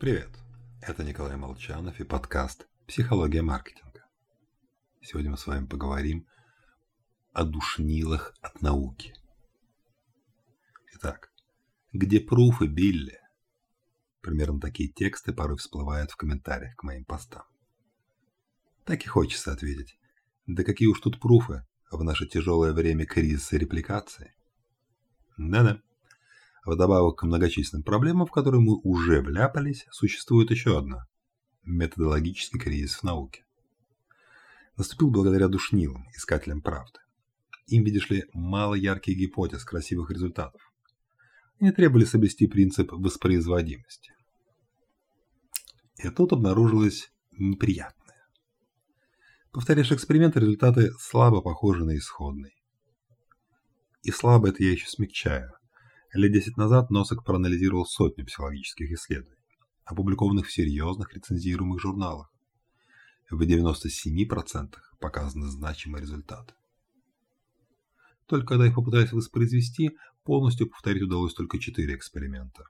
Привет, это Николай Молчанов и подкаст «Психология маркетинга». Сегодня мы с вами поговорим о душнилах от науки. Итак, где пруфы, Билли? Примерно такие тексты порой всплывают в комментариях к моим постам. Так и хочется ответить. Да какие уж тут пруфы в наше тяжелое время кризиса репликации. Да-да. Вдобавок к многочисленным проблемам, в которые мы уже вляпались, существует еще одна – методологический кризис в науке. Наступил благодаря душнилам, искателям правды. Им, видишь ли, мало ярких гипотез, красивых результатов. Они требовали соблюсти принцип воспроизводимости. И тут обнаружилось неприятное. Повторяешь эксперимент, результаты слабо похожи на исходный. И слабо это я еще смягчаю. Лет десять назад Носок проанализировал сотню психологических исследований, опубликованных в серьезных рецензируемых журналах. В 97% показаны значимые результаты. Только когда их попытались воспроизвести, полностью повторить удалось только 4 эксперимента.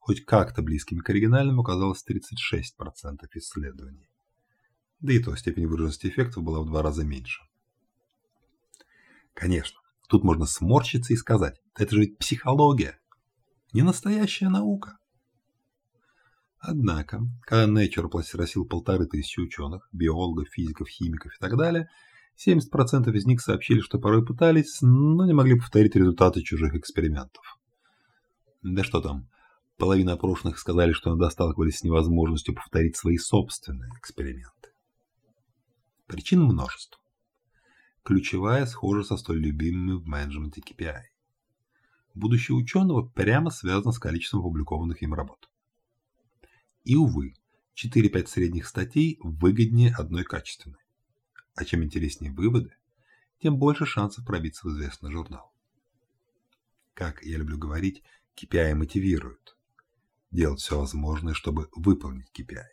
Хоть как-то близкими к оригинальному оказалось 36% исследований. Да и то степень выраженности эффектов была в два раза меньше. Конечно, Тут можно сморщиться и сказать, это же ведь психология, не настоящая наука. Однако, когда Nature просил полторы тысячи ученых, биологов, физиков, химиков и так далее, 70% из них сообщили, что порой пытались, но не могли повторить результаты чужих экспериментов. Да что там, половина опрошенных сказали, что иногда сталкивались с невозможностью повторить свои собственные эксперименты. Причин множество. Ключевая схожа со столь любимыми в менеджменте KPI. Будущее ученого прямо связано с количеством опубликованных им работ. И, увы, 4-5 средних статей выгоднее одной качественной. А чем интереснее выводы, тем больше шансов пробиться в известный журнал. Как я люблю говорить, KPI мотивируют. Делать все возможное, чтобы выполнить KPI.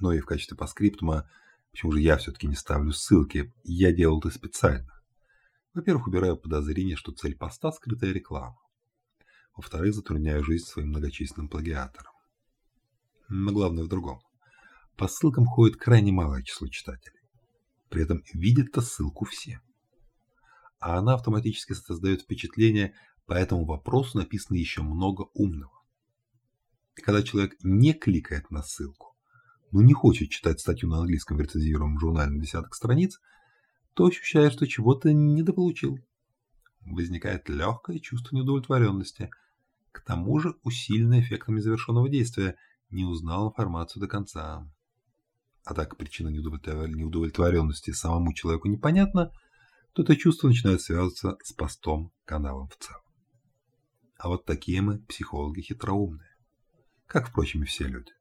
Но и в качестве паскриптума Почему же я все-таки не ставлю ссылки? Я делал это специально. Во-первых, убираю подозрение, что цель поста – скрытая реклама. Во-вторых, затрудняю жизнь своим многочисленным плагиаторам. Но главное в другом. По ссылкам ходит крайне малое число читателей. При этом видят-то ссылку все. А она автоматически создает впечатление, по этому вопросу написано еще много умного. И когда человек не кликает на ссылку, но не хочет читать статью на английском рецензируемом журнале на десяток страниц, то ощущает, что чего-то недополучил. Возникает легкое чувство неудовлетворенности. К тому же усиленное эффектом незавершенного действия. Не узнал информацию до конца. А так причина неудовлетворенности самому человеку непонятна, то это чувство начинает связываться с постом, каналом в целом. А вот такие мы психологи хитроумные. Как, впрочем, и все люди.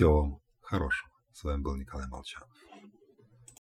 Вам хорошего. С вами был Николай Молчанов.